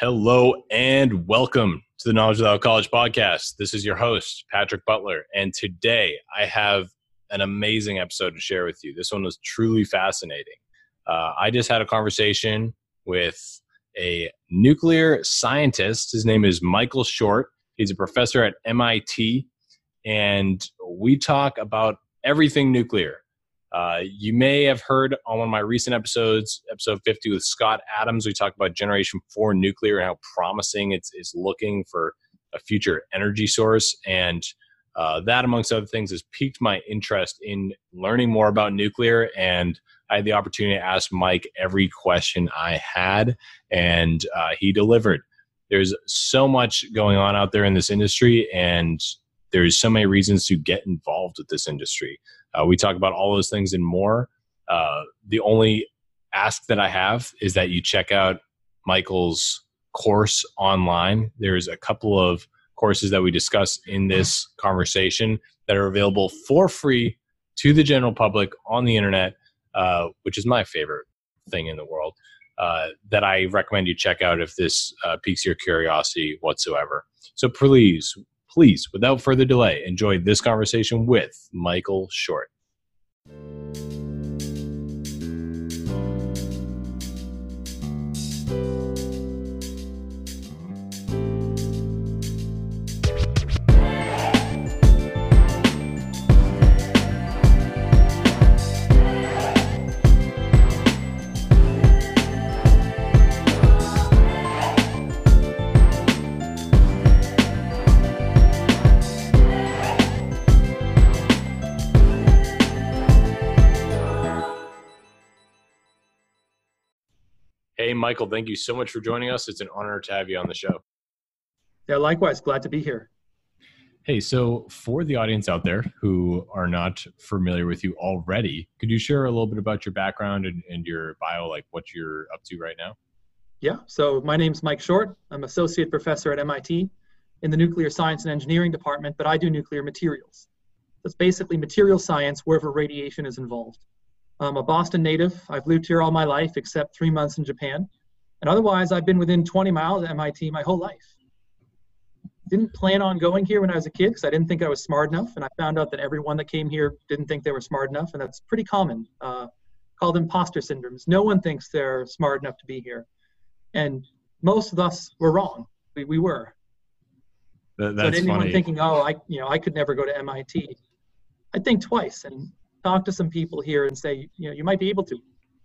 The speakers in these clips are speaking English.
Hello and welcome to the Knowledge Without College podcast. This is your host, Patrick Butler. And today I have an amazing episode to share with you. This one was truly fascinating. Uh, I just had a conversation with a nuclear scientist. His name is Michael Short. He's a professor at MIT. And we talk about everything nuclear. Uh, you may have heard on one of my recent episodes, episode 50 with Scott Adams, we talked about Generation 4 nuclear and how promising it's, it's looking for a future energy source. And uh, that, amongst other things, has piqued my interest in learning more about nuclear. And I had the opportunity to ask Mike every question I had, and uh, he delivered. There's so much going on out there in this industry, and there's so many reasons to get involved with this industry. Uh, we talk about all those things and more. Uh, the only ask that I have is that you check out Michael's course online. There's a couple of courses that we discuss in this conversation that are available for free to the general public on the internet, uh, which is my favorite thing in the world. Uh, that I recommend you check out if this uh, piques your curiosity whatsoever. So please please, without further delay, enjoy this conversation with Michael Short. Hey, Michael, thank you so much for joining us. It's an honor to have you on the show. Yeah, likewise. Glad to be here. Hey, so for the audience out there who are not familiar with you already, could you share a little bit about your background and, and your bio, like what you're up to right now? Yeah, so my name's Mike Short. I'm associate professor at MIT in the nuclear science and engineering department, but I do nuclear materials. That's basically material science wherever radiation is involved. I'm a Boston native. I've lived here all my life except three months in Japan. And otherwise, I've been within 20 miles of MIT my whole life. Didn't plan on going here when I was a kid because I didn't think I was smart enough. And I found out that everyone that came here didn't think they were smart enough. And that's pretty common, uh, called imposter syndromes. No one thinks they're smart enough to be here. And most of us were wrong. We, we were. That, that's so anyone funny. thinking, oh, I, you know, I could never go to MIT, I think twice. And talk to some people here and say, you know, you might be able to.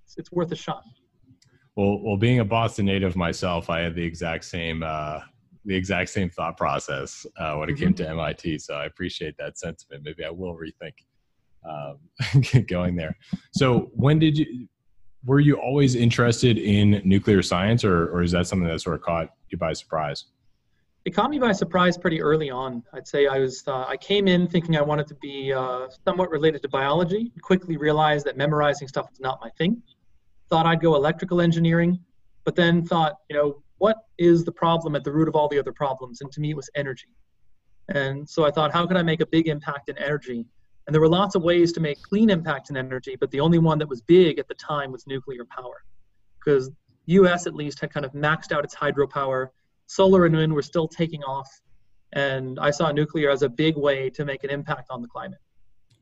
It's, it's worth a shot. Well, well, being a Boston native myself, I had the exact same uh, the exact same thought process uh, when it mm-hmm. came to MIT. So I appreciate that sentiment. Maybe I will rethink um, going there. So when did you? Were you always interested in nuclear science, or, or is that something that sort of caught you by surprise? It caught me by surprise pretty early on. I'd say I was uh, I came in thinking I wanted to be uh, somewhat related to biology. Quickly realized that memorizing stuff was not my thing. Thought I'd go electrical engineering, but then thought, you know, what is the problem at the root of all the other problems? And to me, it was energy. And so I thought, how can I make a big impact in energy? And there were lots of ways to make clean impact in energy, but the only one that was big at the time was nuclear power, because U.S. at least had kind of maxed out its hydropower solar and wind were still taking off, and I saw nuclear as a big way to make an impact on the climate.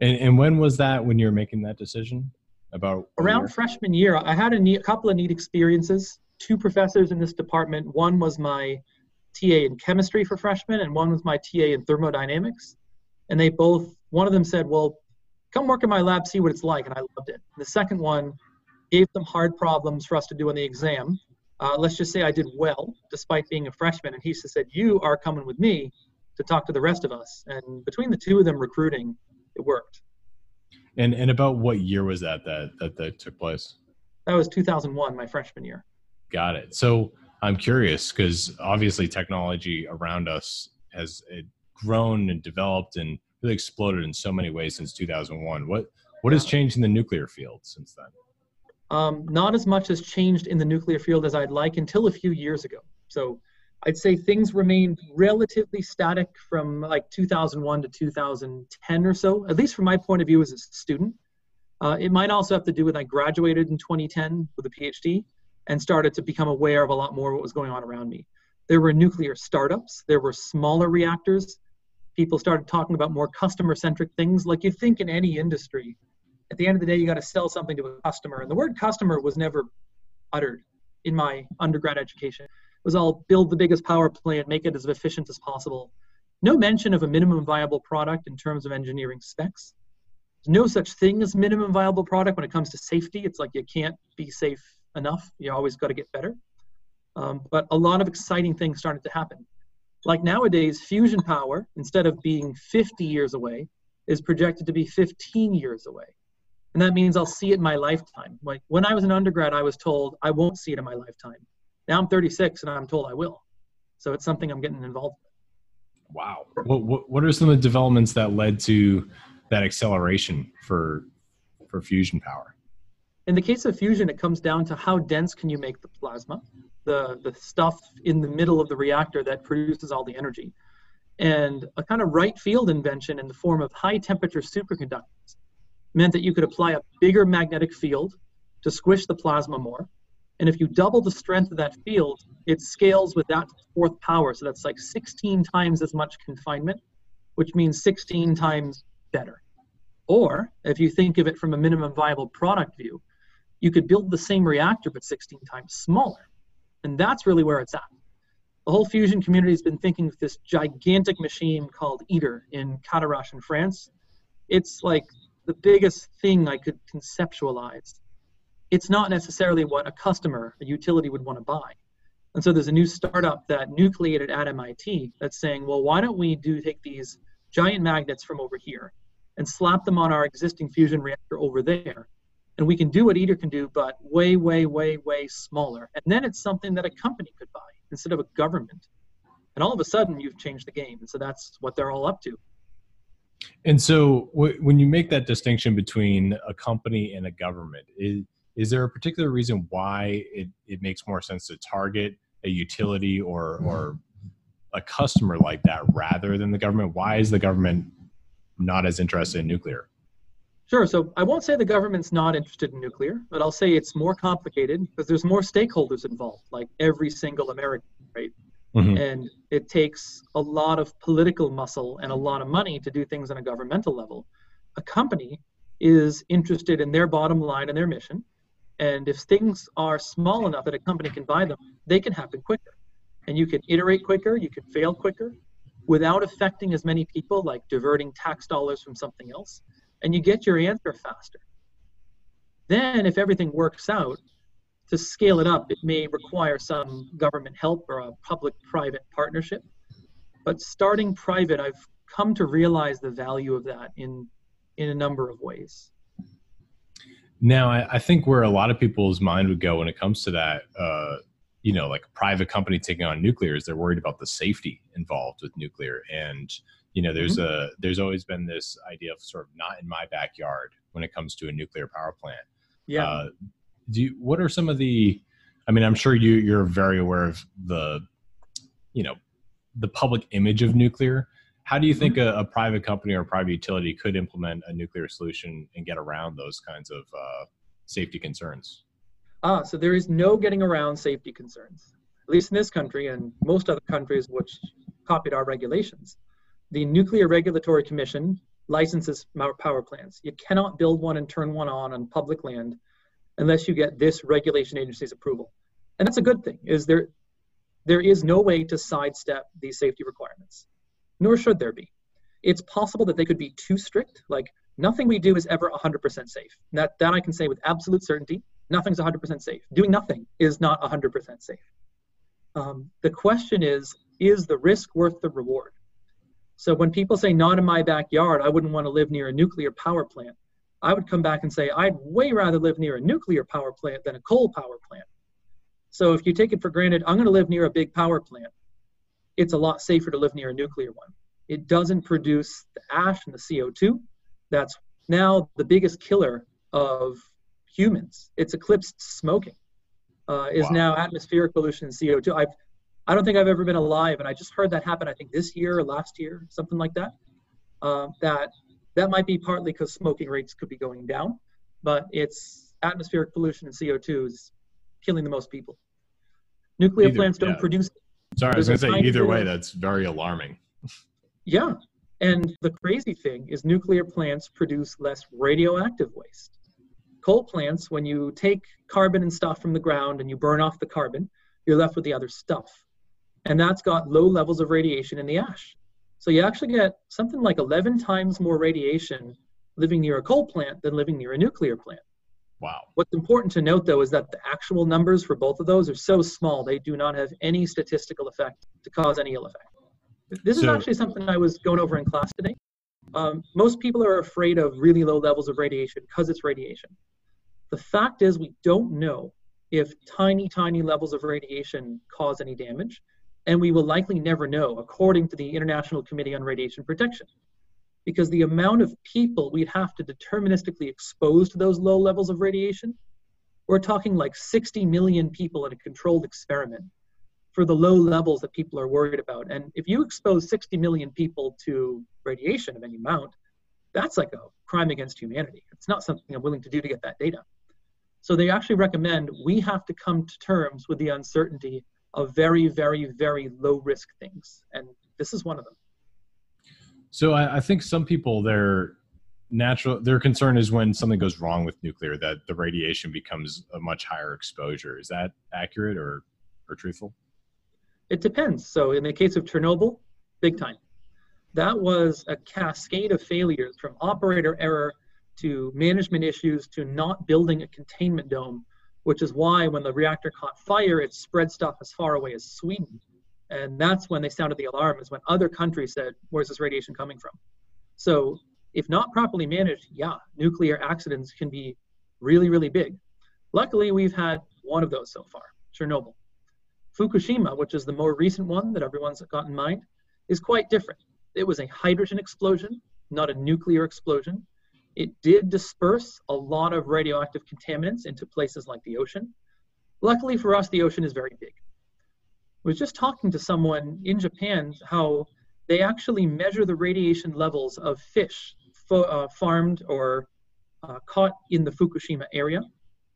And, and when was that when you were making that decision? About around year? freshman year, I had a, neat, a couple of neat experiences. Two professors in this department. One was my TA in chemistry for freshmen, and one was my TA in thermodynamics. And they both, one of them said, "Well, come work in my lab, see what it's like," and I loved it. And the second one gave them hard problems for us to do on the exam, uh, let's just say I did well despite being a freshman, and he said, "You are coming with me to talk to the rest of us." And between the two of them recruiting, it worked. And and about what year was that that that, that took place? That was 2001, my freshman year. Got it. So I'm curious because obviously technology around us has grown and developed and really exploded in so many ways since 2001. What what has changed in the nuclear field since then? Um, not as much has changed in the nuclear field as I'd like until a few years ago. So I'd say things remained relatively static from like 2001 to 2010 or so, at least from my point of view as a student. Uh, it might also have to do with I graduated in 2010 with a PhD. and started to become aware of a lot more of what was going on around me. There were nuclear startups, there were smaller reactors. People started talking about more customer centric things. Like you think in any industry, at the end of the day, you got to sell something to a customer. And the word customer was never uttered in my undergrad education. It was all build the biggest power plant, make it as efficient as possible. No mention of a minimum viable product in terms of engineering specs. There's no such thing as minimum viable product when it comes to safety. It's like you can't be safe enough. You always got to get better. Um, but a lot of exciting things started to happen. Like nowadays, fusion power, instead of being 50 years away, is projected to be 15 years away and that means I'll see it in my lifetime. Like when I was an undergrad, I was told I won't see it in my lifetime. Now I'm 36 and I'm told I will. So it's something I'm getting involved with. Wow. What, what, what are some of the developments that led to that acceleration for for fusion power? In the case of fusion, it comes down to how dense can you make the plasma, the, the stuff in the middle of the reactor that produces all the energy. And a kind of right field invention in the form of high temperature superconductors meant that you could apply a bigger magnetic field to squish the plasma more. And if you double the strength of that field, it scales with that fourth power. So that's like 16 times as much confinement, which means 16 times better. Or if you think of it from a minimum viable product view, you could build the same reactor but 16 times smaller. And that's really where it's at. The whole fusion community has been thinking of this gigantic machine called ITER in Cadarache in France. It's like the biggest thing I could conceptualize. It's not necessarily what a customer, a utility would want to buy. And so there's a new startup that nucleated at MIT that's saying, well, why don't we do take these giant magnets from over here and slap them on our existing fusion reactor over there? And we can do what ITER can do, but way, way, way, way smaller. And then it's something that a company could buy instead of a government. And all of a sudden, you've changed the game. And so that's what they're all up to. And so, w- when you make that distinction between a company and a government, is, is there a particular reason why it, it makes more sense to target a utility or, mm-hmm. or a customer like that rather than the government? Why is the government not as interested in nuclear? Sure. So I won't say the government's not interested in nuclear, but I'll say it's more complicated because there's more stakeholders involved, like every single American, right? Mm-hmm. And it takes a lot of political muscle and a lot of money to do things on a governmental level. A company is interested in their bottom line and their mission. And if things are small enough that a company can buy them, they can happen quicker. And you can iterate quicker, you can fail quicker without affecting as many people, like diverting tax dollars from something else. And you get your answer faster. Then, if everything works out, to scale it up, it may require some government help or a public private partnership. But starting private, I've come to realize the value of that in, in a number of ways. Now, I, I think where a lot of people's mind would go when it comes to that, uh, you know, like a private company taking on nuclear is they're worried about the safety involved with nuclear. And, you know, there's mm-hmm. a, there's always been this idea of sort of not in my backyard when it comes to a nuclear power plant. Yeah. Uh, do you, what are some of the i mean i'm sure you you're very aware of the you know the public image of nuclear. How do you think mm-hmm. a, a, private company or a private utility could implement a nuclear solution and get around those kinds of uh, safety concerns? Ah so there is no getting around safety concerns at least in this country and most other countries which copied our regulations. The nuclear regulatory commission licenses power plants. You cannot build one and turn one on on public land unless you get this regulation agency's approval. And that's a good thing, is there there is no way to sidestep these safety requirements, nor should there be. It's possible that they could be too strict, like nothing we do is ever 100% safe. That, that I can say with absolute certainty, nothing's 100% safe. Doing nothing is not 100% safe. Um, the question is, is the risk worth the reward? So when people say, not in my backyard, I wouldn't want to live near a nuclear power plant, I would come back and say, I'd way rather live near a nuclear power plant than a coal power plant. So if you take it for granted, I'm going to live near a big power plant, it's a lot safer to live near a nuclear one. It doesn't produce the ash and the CO2. That's now the biggest killer of humans. It's eclipsed smoking. Uh, is wow. now atmospheric pollution and CO2. I've, I don't think I've ever been alive, and I just heard that happen. I think this year or last year, something like that. Uh, that that might be partly because smoking rates could be going down, but it's atmospheric pollution and CO2 is killing the most people. Nuclear Either- plants don't yeah. produce Sorry, I was going to say either way, that's very alarming. Yeah. And the crazy thing is nuclear plants produce less radioactive waste. Coal plants, when you take carbon and stuff from the ground and you burn off the carbon, you're left with the other stuff. And that's got low levels of radiation in the ash. So you actually get something like 11 times more radiation living near a coal plant than living near a nuclear plant. Wow. What's important to note, though, is that the actual numbers for both of those are so small, they do not have any statistical effect to cause any ill effect. This is actually something I was going over in class today. Um, most people are afraid of really low levels of radiation because it's radiation. The fact is, we don't know if tiny, tiny levels of radiation cause any damage, and we will likely never know, according to the International Committee on Radiation Protection because the amount of people we'd have to deterministically expose to those low levels of radiation, we're talking like 60 million people in a controlled experiment for the low levels that people are worried about. And if you expose 60 million people to radiation of any amount, that's like a crime against humanity. It's not something I'm willing to do to get that data. So they actually recommend we have to come to terms with the uncertainty of very, very, very low risk things. And this is one of them. So I, I think some people their natural their concern is when something goes wrong with nuclear that the radiation becomes a much higher exposure. Is that accurate or or truthful? It depends. So in the case of Chernobyl, big time. That was a cascade of failures from operator error to management issues to not building a containment dome, which is why when the reactor caught fire, it spread stuff as far away as Sweden. And that's when they sounded the alarm, is when other countries said, Where's this radiation coming from? So if not properly managed, yeah, nuclear accidents can be really, really big. Luckily, we've had one of those so far, Chernobyl. Fukushima, which is the more recent one that everyone's got in mind, is quite different. It was a hydrogen explosion, not a nuclear explosion. It did disperse a lot of radioactive contaminants into places like the ocean. Luckily for us, the ocean is very big. I was just talking to someone in Japan how they actually measure the radiation levels of fish uh, farmed or uh, caught in the Fukushima area.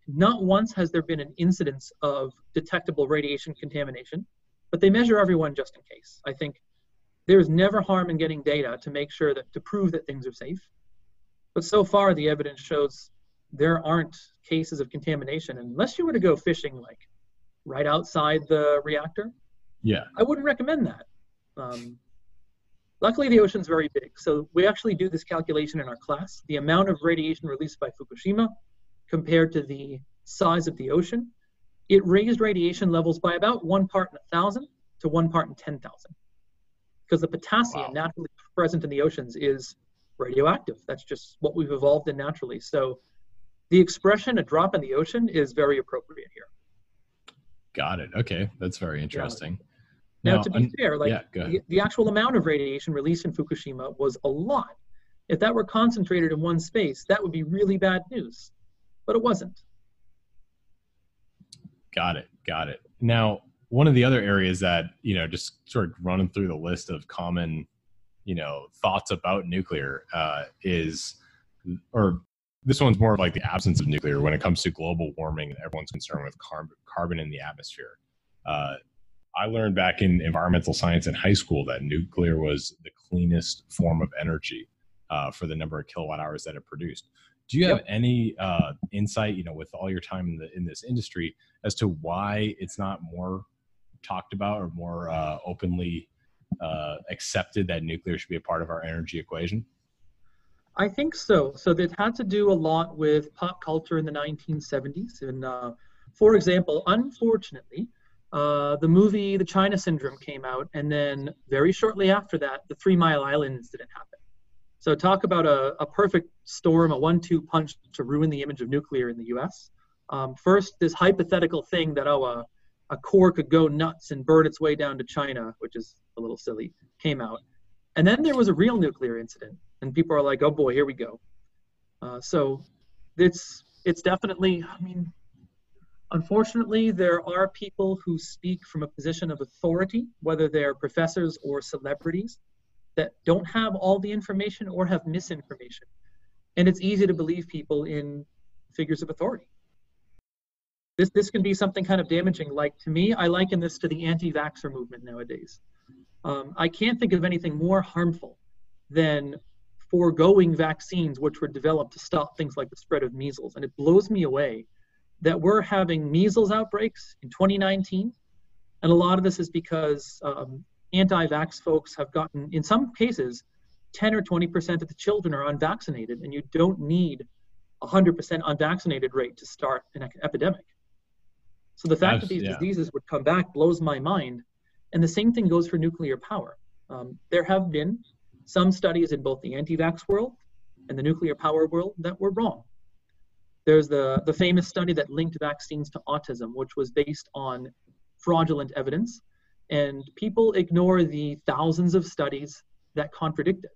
Not once has there been an incidence of detectable radiation contamination, but they measure everyone just in case. I think there is never harm in getting data to make sure that to prove that things are safe. But so far, the evidence shows there aren't cases of contamination. Unless you were to go fishing like right outside the reactor, Yeah. I wouldn't recommend that. Um, luckily, the ocean's very big, so we actually do this calculation in our class. The amount of radiation released by Fukushima compared to the size of the ocean, it raised radiation levels by about one part in a thousand to one part in ten thousand. Because the potassium Wow. naturally present in the oceans is radioactive. That's just what we've evolved in naturally. So the expression "a drop in the ocean" is very appropriate here. Got it. Okay, that's very interesting. Now, to be un- fair, like yeah, the, the actual amount of radiation released in Fukushima was a lot. If that were concentrated in one space, that would be really bad news. But it wasn't. Got it. Got it. Now, one of the other areas that, you know, just sort of running through the list of common, you know, thoughts about nuclear uh, is, or this one's more of like the absence of nuclear when it comes to global warming and everyone's concerned with carb- carbon in the atmosphere. Uh, I learned back in environmental science in high school that nuclear was the cleanest form of energy uh, for the number of kilowatt hours that it produced. Do you have Yep. any uh, insight, you know, with all your time in the in this industry, as to why it's not more talked about or more uh, openly uh, accepted that nuclear should be a part of our energy equation? I think so. So it had to do a lot with pop culture in the 1970s. And uh, for example, unfortunately, uh, the movie The China Syndrome came out, and then very shortly after that, the Three Mile Island incident happened. So talk about a, a perfect storm, a one-two punch to ruin the image of nuclear in the U.S. Um, first, this hypothetical thing that oh, a, a core could go nuts and burn its way down to China, which is a little silly, came out, and then there was a real nuclear incident, and people are like, oh boy, here we go. Uh, so it's it's definitely, I mean, unfortunately, there are people who speak from a position of authority, whether they're professors or celebrities, that don't have all the information or have misinformation. And it's easy to believe people in figures of authority. this this can be something kind of damaging. Like to me, I liken this to the anti-vaxxer movement nowadays. Um, I can't think of anything more harmful than foregoing vaccines which were developed to stop things like the spread of measles. And it blows me away that we're having measles outbreaks in 2019. And a lot of this is because um, anti vax folks have gotten, in some cases, 10 or 20% of the children are unvaccinated, and you don't need a 100% unvaccinated rate to start an epidemic. So the fact That's, that these yeah. diseases would come back blows my mind. And the same thing goes for nuclear power. Um, there have been some studies in both the anti-vax world and the nuclear power world that were wrong. There's the, the famous study that linked vaccines to autism, which was based on fraudulent evidence. And people ignore the thousands of studies that contradict it.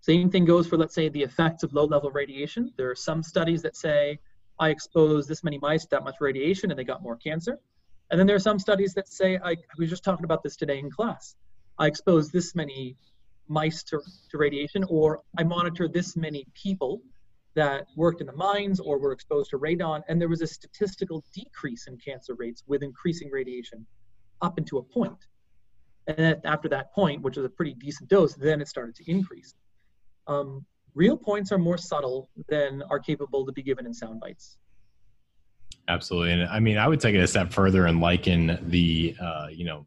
Same thing goes for, let's say, the effects of low level radiation. There are some studies that say, I exposed this many mice to that much radiation and they got more cancer. And then there are some studies that say, I, I was just talking about this today in class. I exposed this many mice to, to radiation, or I monitored this many people that worked in the mines or were exposed to radon, and there was a statistical decrease in cancer rates with increasing radiation up into a point. And then after that point, which was a pretty decent dose, then it started to increase. Um, real points are more subtle than are capable to be given in sound bites. Absolutely, and I mean, I would take it a step further and liken the, uh, you know,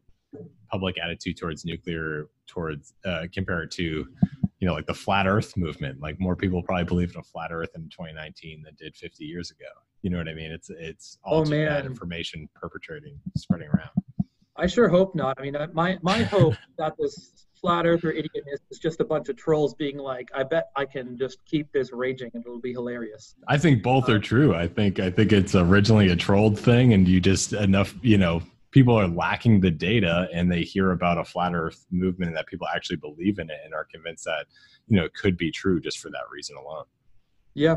public attitude towards nuclear towards uh, compared to you know like the flat earth movement. Like more people probably believe in a flat earth in 2019 than did 50 years ago. You know what i mean? It's it's all oh, man. bad information perpetrating spreading around. I sure hope not. I mean my my hope that this flat earth or idiot is just a bunch of trolls being like i bet i can just keep this raging and it'll be hilarious. I think both are true. I think i think it's originally a trolled thing and you just enough you know people are lacking the data and they hear about a flat earth movement and that people actually believe in it and are convinced that you know it could be true just for that reason alone. Yeah.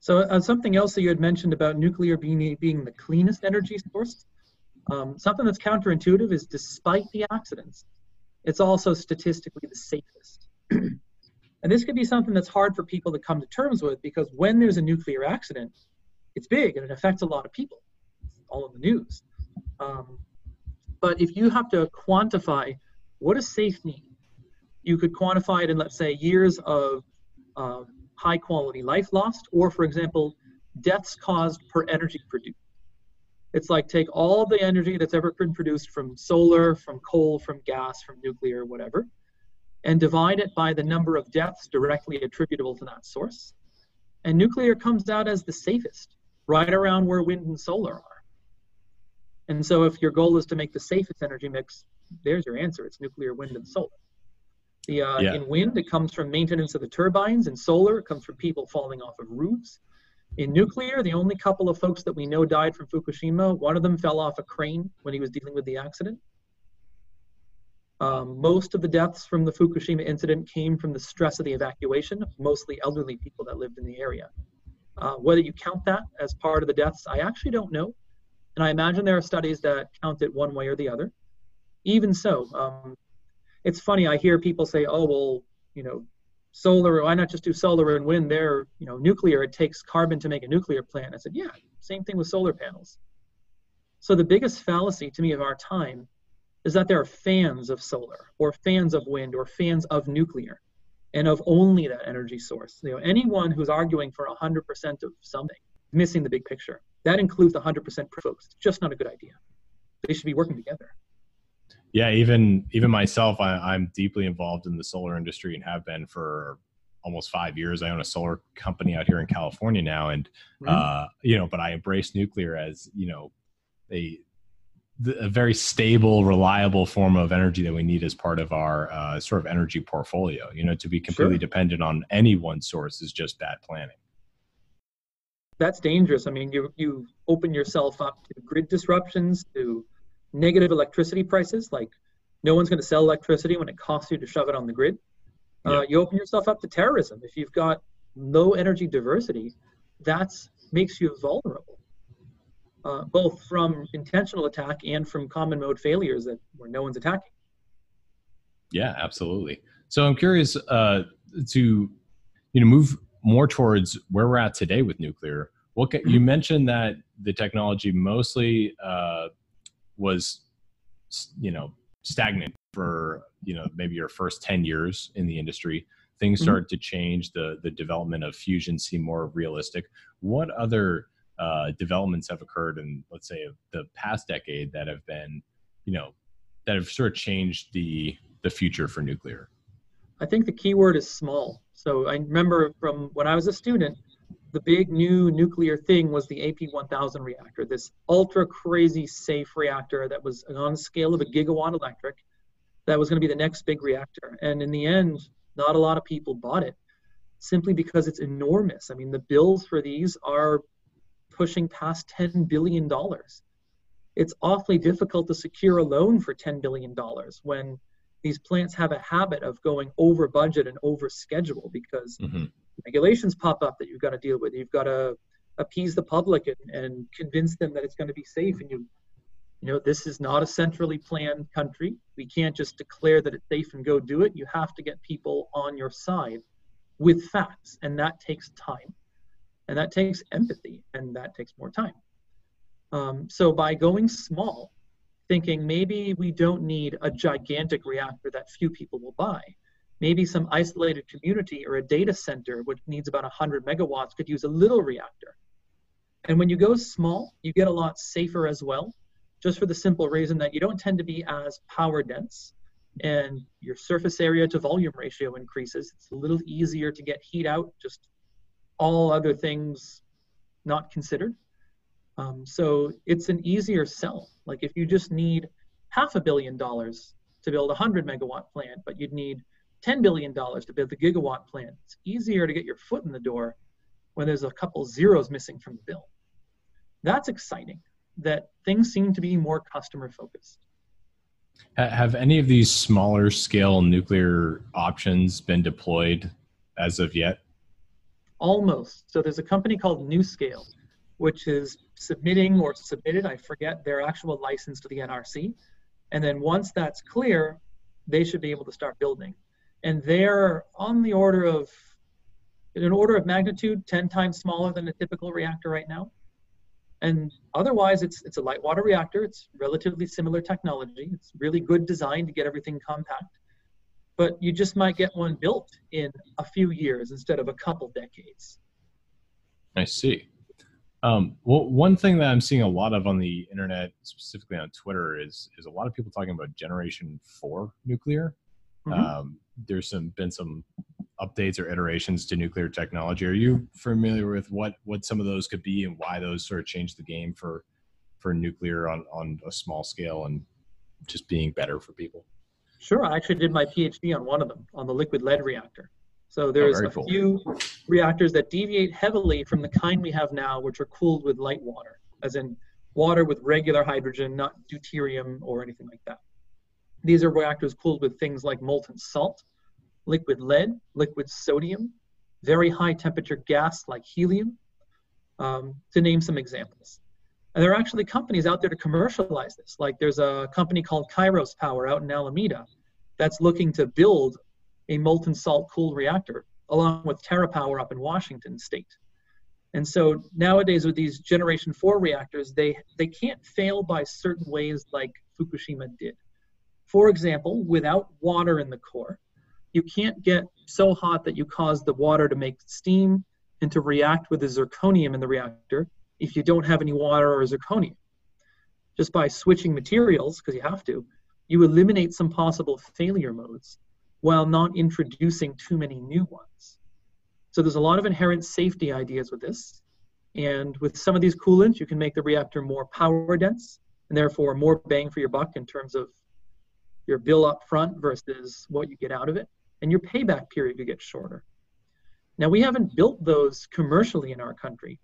So uh, something else that you had mentioned about nuclear being being the cleanest energy source um, something that's counterintuitive is despite the accidents it's also statistically the safest. And this could be something that's hard for people to come to terms with because when there's a nuclear accident it's big and it affects a lot of people. It's all in the news. Um, but if you have to quantify what does safe mean, you could quantify it in, let's say, years of uh, high quality life lost, or for example, deaths caused per energy produced. It's like take all the energy that's ever been produced from solar, from coal, from gas, from nuclear, whatever, and divide it by the number of deaths directly attributable to that source. And nuclear comes out as the safest, right around where wind and solar are. And so if your goal is to make the safest energy mix, there's your answer. It's nuclear, wind, and solar. The, uh, yeah. In wind, it comes from maintenance of the turbines. In solar, it comes from people falling off of roofs. In nuclear, the only couple of folks that we know died from Fukushima, one of them fell off a crane when he was dealing with the accident. Um, most of the deaths from the Fukushima incident came from the stress of the evacuation, mostly elderly people that lived in the area. Uh, whether you count that as part of the deaths, I actually don't know. And I imagine there are studies that count it one way or the other. Even so, um, it's funny, I hear people say, oh, well, you know, solar, why not just do solar and wind? They're, you know, nuclear, it takes carbon to make a nuclear plant. I said, yeah, same thing with solar panels. So the biggest fallacy to me of our time is that there are fans of solar or fans of wind or fans of nuclear and of only that energy source. You know, anyone who's arguing for 100% of something, missing the big picture. That includes the 100% folks. It's just not a good idea. They should be working together. Yeah, even even myself, I, am deeply involved in the solar industry and have been for almost five years. I own a solar company out here in California now, and mm-hmm. uh, you know, but I embrace nuclear as you know a a very stable, reliable form of energy that we need as part of our uh, sort of energy portfolio. You know, to be completely sure. dependent on any one source is just bad planning that's dangerous. I mean, you you open yourself up to grid disruptions, to negative electricity prices. Like, no one's going to sell electricity when it costs you to shove it on the grid. Uh, you open yourself up to terrorism. If you've got low energy diversity, that makes you vulnerable, uh, both from intentional attack and from common mode failures that where no one's attacking. Yeah, absolutely. So I'm curious uh, to you know move more towards where we're at today with nuclear what you mentioned that the technology mostly uh, was, you know, stagnant for you know maybe your first 10 years in the industry things mm-hmm. started mm-hmm. to change the the development of fusion seemed more realistic what other uh, developments have occurred in let's say the past decade that have been you know that have sort of changed the the future for nuclear i think the key word is small so i remember from when i was a student the big new nuclear thing was the AP1000 reactor, this ultra crazy safe reactor that was on the scale of a gigawatt electric that was going to be the next big reactor. And in the end, not a lot of people bought it simply because it's enormous. I mean, the bills for these are pushing past $10 billion. It's awfully difficult to secure a loan for $10 billion when these plants have a habit of going over budget and over schedule because mm-hmm. Regulations pop up that you've got to deal with. You've got to appease the public and, and convince them that it's going to be safe and you you know, this is not a centrally planned country. We can't just declare that it's safe and go do it. You have to get people on your side with facts, and that takes time, and that takes empathy, and that takes more time. Um, so by going small, thinking maybe we don't need a gigantic reactor that few people will buy. Maybe some isolated community or a data center, which needs about 100 megawatts, could use a little reactor. And when you go small, you get a lot safer as well just for the simple reason that you don't tend to be as power dense and your surface area to volume ratio increases. It's a little easier to get heat out, just all other things not considered. Um, so it's an easier sell. Like if you just need half a billion dollars to build a 100 megawatt plant, but you'd need $10 billion to build the gigawatt plant, it's easier to get your foot in the door when there's a couple zeros missing from the bill. That's exciting that things seem to be more customer focused. Have any of these smaller scale nuclear options been deployed as of yet? Almost. So there's a company called NuScale, which is submitting or submitted, I forget, their actual license to the NRC. And then once that's clear, they should be able to start building. And they're on the order of, in an order of magnitude, 10 times smaller than a typical reactor right now. And otherwise, it's it's a light water reactor. It's relatively similar technology. It's really good design to get everything compact. But you just might get one built in a few years instead of a couple decades. I see. Um, well, one thing that I'm seeing a lot of on the internet, specifically on Twitter, is is a lot of people talking about Generation Four nuclear. Mm-hmm. Um, there's some been some updates or iterations to nuclear technology. Are you familiar with what what some of those could be and why those sort of changed the game for for nuclear on on a small scale and just being better for people? Sure, I actually did my PhD on one of them on the liquid lead reactor. So oh, there's oh, a cool. few reactors that deviate heavily from the kind we have now, which are cooled with light water, as in water with regular hydrogen, not deuterium or anything like that. These are reactors cooled with things like molten salt, liquid lead, liquid sodium, very high temperature gas like helium, um, to name some examples. And there are actually companies out there to commercialize this. Like there's a company called Kairos Power out in Alameda that's looking to build a molten salt cooled reactor along with TerraPower up in Washington state. And so nowadays with these generation four reactors, they, they can't fail by certain ways like Fukushima did. For example, without water in the core, you can't get so hot that you cause the water to make steam and to react with the zirconium in the reactor if you don't have any water or zirconium. Just by switching materials, because you have to, you eliminate some possible failure modes while not introducing too many new ones. So there's a lot of inherent safety ideas with this. And with some of these coolants, you can make the reactor more power dense and therefore more bang for your buck in terms of your bill up front versus what you get out of it and your payback period could get shorter. Now, we haven't built those commercially in our country.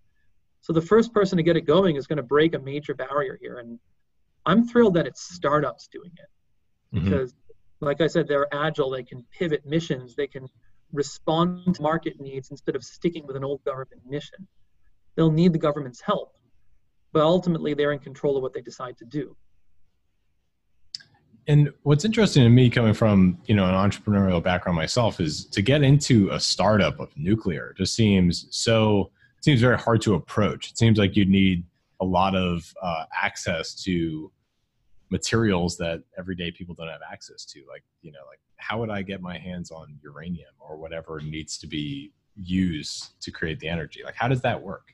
So the first person to get it going is going to break a major barrier here. And I'm thrilled that it's startups doing it mm-hmm. because, like I said, they're agile, they can pivot missions, they can respond to market needs instead of sticking with an old government mission. They'll need the government's help, but ultimately they're in control of what they decide to do and what's interesting to me coming from you know an entrepreneurial background myself is to get into a startup of nuclear just seems so seems very hard to approach. It seems like you'd need a lot of uh, access to materials that everyday people don't have access to. Like, you know, like how would I get my hands on uranium or whatever needs to be used to create the energy? Like, how does that work?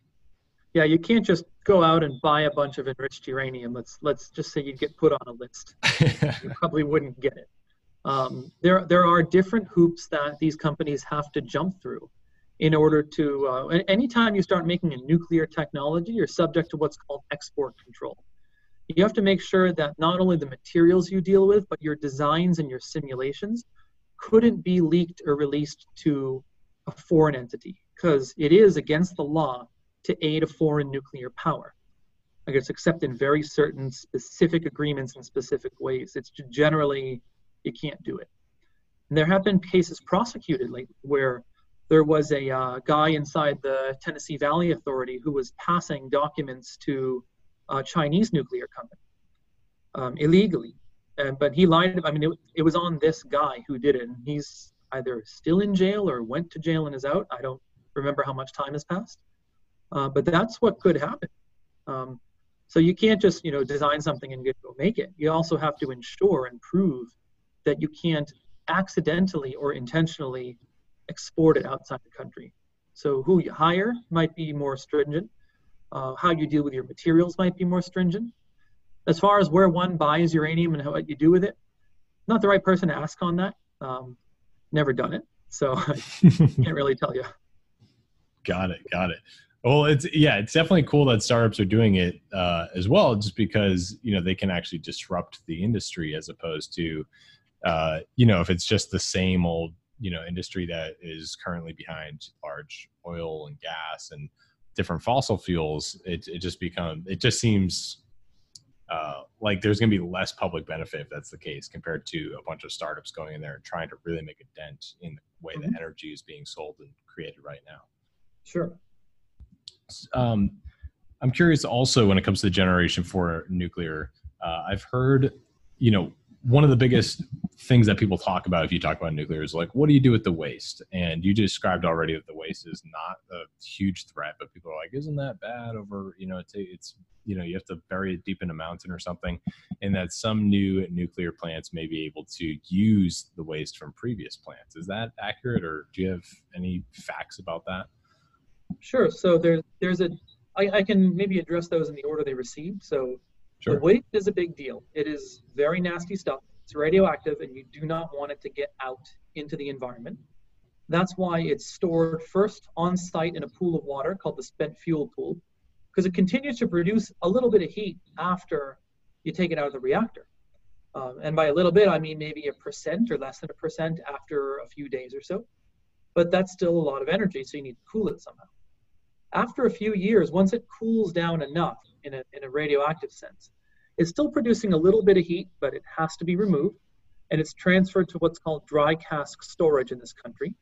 Yeah, you can't just go out and buy a bunch of enriched uranium. Let's let's just say you'd get put on a list. you probably wouldn't get it. Um, there there are different hoops that these companies have to jump through in order to. Uh, anytime you start making a nuclear technology, you're subject to what's called export control. You have to make sure that not only the materials you deal with, but your designs and your simulations couldn't be leaked or released to a foreign entity because it is against the law to aid a foreign nuclear power. I guess except in very certain specific agreements and specific ways. It's generally you can't do it. And there have been cases prosecuted lately where there was a uh, guy inside the Tennessee Valley Authority who was passing documents to a Chinese nuclear company um, illegally. Uh, but he lied. I mean, it, it was on this guy who did it. And he's either still in jail or went to jail and is out. I don't remember how much time has passed. Uh, but that's what could happen. Um, so you can't just you know design something and go make it. You also have to ensure and prove that you can't accidentally or intentionally export it outside the country. So who you hire might be more stringent. Uh, how you deal with your materials might be more stringent. As far as where one buys uranium and what you do with it, not the right person to ask on that. Um, never done it, so I can't really tell you. Got it. Got it. Well, it's yeah, it's definitely cool that startups are doing it uh, as well, just because you know they can actually disrupt the industry as opposed to, uh, you know, if it's just the same old you know industry that is currently behind large oil and gas and different fossil fuels. It it just become it just seems uh, like there's going to be less public benefit if that's the case compared to a bunch of startups going in there and trying to really make a dent in the way mm-hmm. that energy is being sold and created right now. Sure. Um, I'm curious also when it comes to the generation four nuclear. Uh, I've heard, you know, one of the biggest things that people talk about if you talk about nuclear is like, what do you do with the waste? And you described already that the waste is not a huge threat, but people are like, isn't that bad? Over, you know, it's, it's you know, you have to bury it deep in a mountain or something, and that some new nuclear plants may be able to use the waste from previous plants. Is that accurate, or do you have any facts about that? Sure. So there's there's a I, I can maybe address those in the order they received. So sure. the waste is a big deal. It is very nasty stuff. It's radioactive, and you do not want it to get out into the environment. That's why it's stored first on site in a pool of water called the spent fuel pool, because it continues to produce a little bit of heat after you take it out of the reactor. Um, and by a little bit, I mean maybe a percent or less than a percent after a few days or so. But that's still a lot of energy, so you need to cool it somehow after a few years, once it cools down enough in a, in a radioactive sense, it's still producing a little bit of heat, but it has to be removed. And it's transferred to what's called dry cask storage in this country,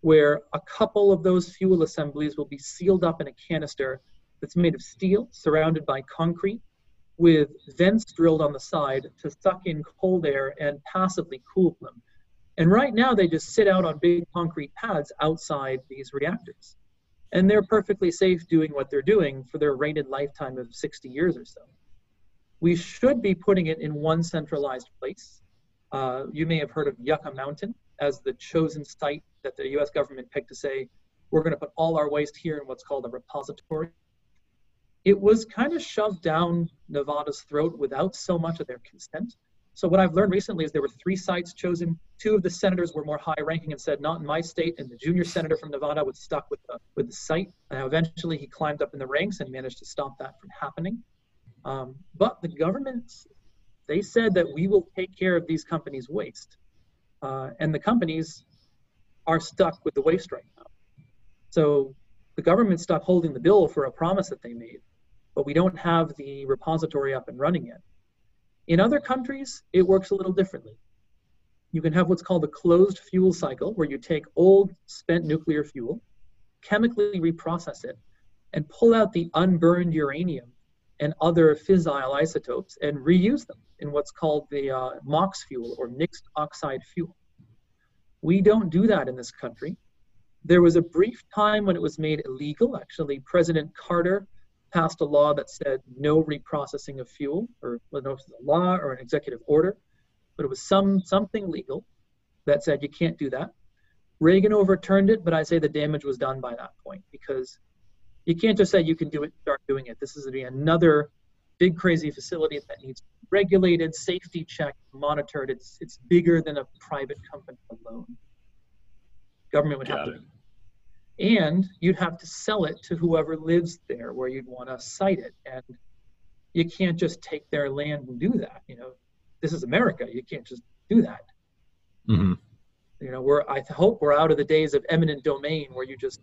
where a couple of those fuel assemblies will be sealed up in a canister that's made of steel surrounded by concrete with vents drilled on the side to suck in cold air and passively cool them. And right now, they just sit out on big concrete pads outside these reactors and they're perfectly safe doing what they're doing for their rated lifetime of 60 years or so. We should be putting it in one centralized place. Uh, you may have heard of Yucca Mountain as the chosen site that the US government picked to say, we're going to put all our waste here in what's called a repository. It was kind of shoved down Nevada's throat without so much of their consent. So what I've learned recently is there were three sites chosen. Two of the senators were more high-ranking and said, "Not in my state." And the junior senator from Nevada was stuck with the with the site. And eventually, he climbed up in the ranks and managed to stop that from happening. Um, but the government, they said that we will take care of these companies' waste, uh, and the companies are stuck with the waste right now. So the government stopped holding the bill for a promise that they made, but we don't have the repository up and running yet. In other countries, it works a little differently. You can have what's called a closed fuel cycle, where you take old spent nuclear fuel, chemically reprocess it, and pull out the unburned uranium and other fissile isotopes and reuse them in what's called the uh, MOX fuel or mixed oxide fuel. We don't do that in this country There was a brief time when it was made illegal. Actually, President Carter passed a law that said no reprocessing of fuel, or I don't know if it's a law or an executive order, but it was some something legal that said you can't do that. Reagan overturned it, but I say the damage was done by that point because you can't just say you can do it, start doing it. This is be another big crazy facility that needs regulated, safety checked, monitored. It's it's bigger than a private company alone. Government would Got have to, it. And you'd have to sell it to whoever lives there, where you'd want to site it, and you can't just take their land and do that. You know, this is America. You can't just do that. Mm-hmm. You know, we're I hope we're out of the days of eminent domain where you just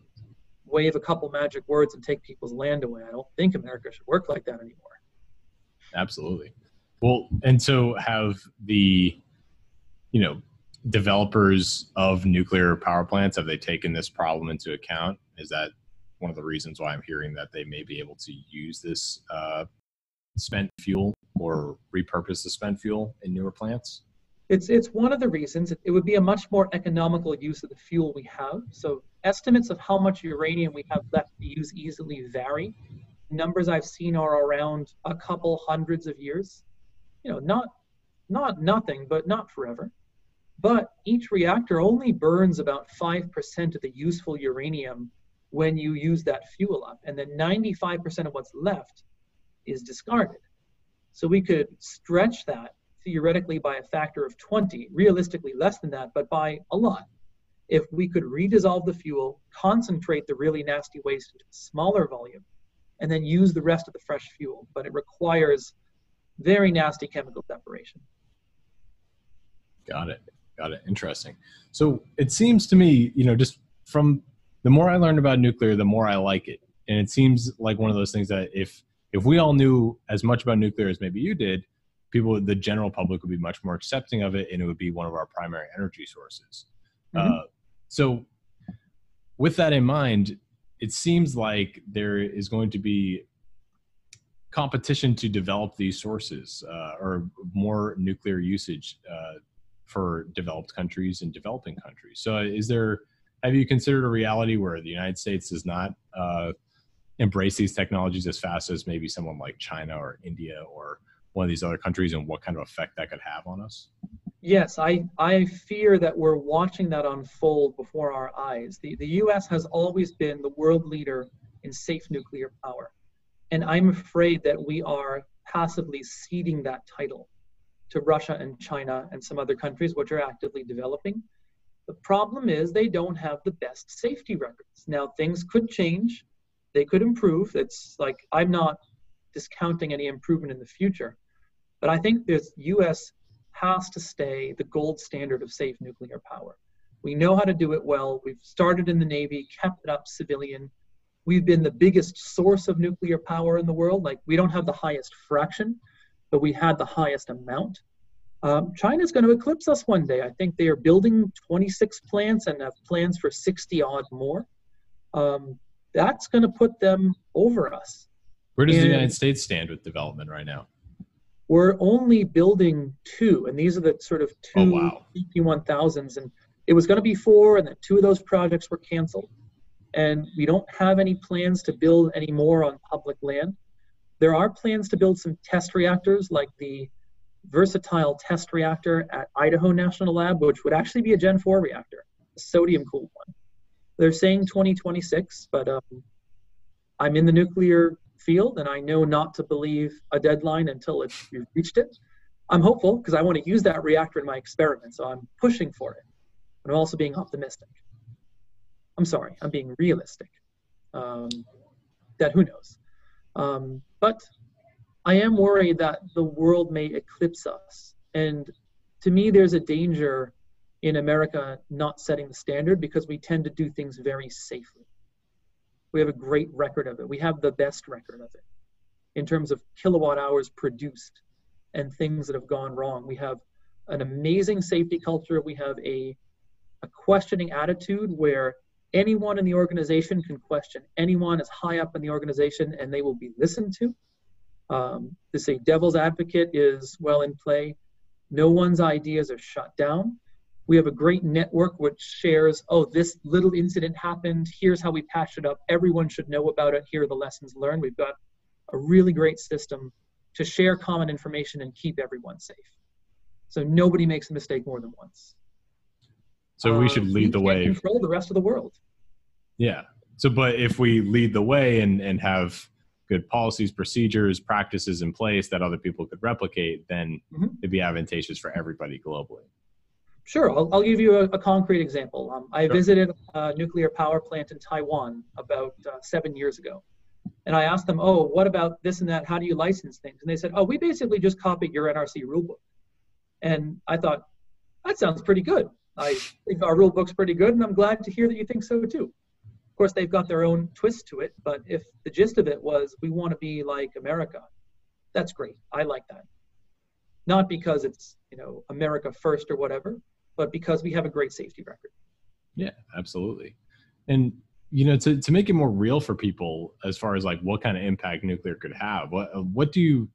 wave a couple magic words and take people's land away. I don't think America should work like that anymore. Absolutely. Well, and so have the, you know, developers of nuclear power plants have they taken this problem into account? Is that one of the reasons why I'm hearing that they may be able to use this uh, spent fuel or repurpose the spent fuel in newer plants? It's it's one of the reasons. It would be a much more economical use of the fuel we have. So estimates of how much uranium we have left to use easily vary. Numbers I've seen are around a couple hundreds of years. You know, not not nothing, but not forever. But each reactor only burns about 5% of the useful uranium when you use that fuel up, and then 95% of what's left is discarded. So we could stretch that theoretically by a factor of 20, realistically less than that, but by a lot. If we could redissolve the fuel, concentrate the really nasty waste into a smaller volume, and then use the rest of the fresh fuel, but it requires very nasty chemical separation. Got it. Got it. Interesting. So it seems to me, you know, just from the more I learned about nuclear, the more I like it. And it seems like one of those things that if if we all knew as much about nuclear as maybe you did, people, the general public, would be much more accepting of it, and it would be one of our primary energy sources. Mm-hmm. Uh, so, with that in mind, it seems like there is going to be competition to develop these sources uh, or more nuclear usage uh, for developed countries and developing countries. So, is there have you considered a reality where the United States does not uh, embrace these technologies as fast as maybe someone like China or India or one of these other countries and what kind of effect that could have on us? Yes, I, I fear that we're watching that unfold before our eyes. The, the US has always been the world leader in safe nuclear power. And I'm afraid that we are passively ceding that title to Russia and China and some other countries which are actively developing. The problem is they don't have the best safety records. Now, things could change, they could improve. It's like I'm not discounting any improvement in the future. But I think the U.S. has to stay the gold standard of safe nuclear power. We know how to do it well. We've started in the Navy, kept it up civilian. We've been the biggest source of nuclear power in the world. Like, we don't have the highest fraction, but we had the highest amount. Um, China's going to eclipse us one day. I think they are building 26 plants and have plans for 60 odd more. Um, that's going to put them over us. Where does and, the United States stand with development right now? we're only building two, and these are the sort of two oh, wow. AP1000s. And it was going to be four, and then two of those projects were canceled. And we don't have any plans to build any more on public land. There are plans to build some test reactors, like the versatile test reactor at Idaho National Lab, which would actually be a Gen 4 reactor, a sodium cooled one. They're saying 2026, but um, I'm in the nuclear field, and I know not to believe a deadline until it's you've reached it. I'm hopeful because I want to use that reactor in my experiment, so I'm pushing for it. But I'm also being optimistic. I'm sorry, I'm being realistic. Um, that who knows? Um, but I am worried that the world may eclipse us. And to me, there's a danger in America not setting the standard because we tend to do things very safely. We have a great record of it. We have the best record of it in terms of kilowatt hours produced and things that have gone wrong. We have an amazing safety culture. We have a, a questioning attitude where anyone in the organization can question anyone as high up in the organization and they will be listened to. Um, to say devil's advocate is well in play. No one's ideas are shut down. We have a great network which shares, oh, this little incident happened. Here's how we patched it up. Everyone should know about it. Here are the lessons learned. We've got a really great system to share common information and keep everyone safe. So nobody makes a mistake more than once. So we should uh, lead the way. Control the rest of the world. Yeah. So, but if we lead the way and and have good policies, procedures, practices in place that other people could replicate, then mm-hmm. it'd be advantageous for everybody globally. Sure, I'll, I'll give you a, a concrete example. Um, I sure. visited a nuclear power plant in Taiwan about uh, seven years ago. And I asked them, oh, what about this and that? How do you license things? And they said, oh, we basically just copied your NRC rulebook. And I thought, that sounds pretty good. I think our rule book's pretty good, and I'm glad to hear that you think so too. Of course, they've got their own twist to it, but if the gist of it was we want to be like America, that's great. I like that. Not because it's, you know, America first or whatever, but because we have a great safety record. Yeah, absolutely. And you know, to, to make it more real for people as far as like what kind of impact nuclear could have, what what do you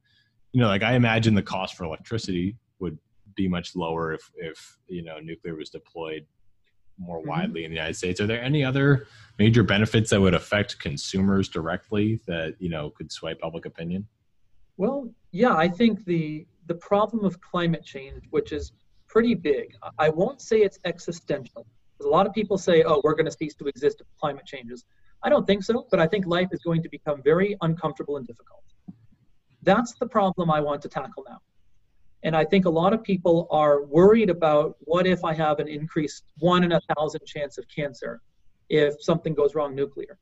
you know, like I imagine the cost for electricity would be much lower if if you know nuclear was deployed more mm-hmm. widely in the United States. Are there any other major benefits that would affect consumers directly that you know could sway public opinion? Well, yeah, I think the the problem of climate change, which is pretty big, I won't say it's existential. A lot of people say, "Oh, we're going to cease to exist if climate changes." I don't think so, but I think life is going to become very uncomfortable and difficult. That's the problem I want to tackle now. And I think a lot of people are worried about what if I have an increased one in a thousand chance of cancer if something goes wrong nuclear.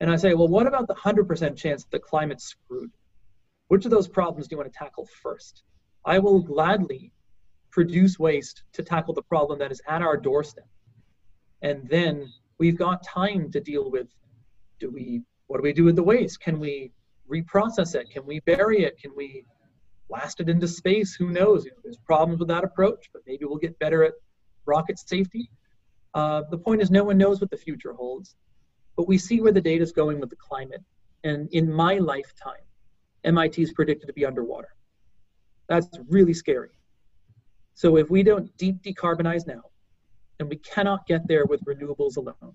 And I say, well, what about the 100% chance that the climate's screwed? Which of those problems do you want to tackle first? I will gladly produce waste to tackle the problem that is at our doorstep. And then we've got time to deal with do we what do we do with the waste? Can we reprocess it? Can we bury it? Can we blasted into space. Who knows? You know, there's problems with that approach, but maybe we'll get better at rocket safety. Uh, the point is, no one knows what the future holds, but we see where the data is going with the climate. And in my lifetime, MIT is predicted to be underwater. That's really scary. So if we don't deep decarbonize now, and we cannot get there with renewables alone,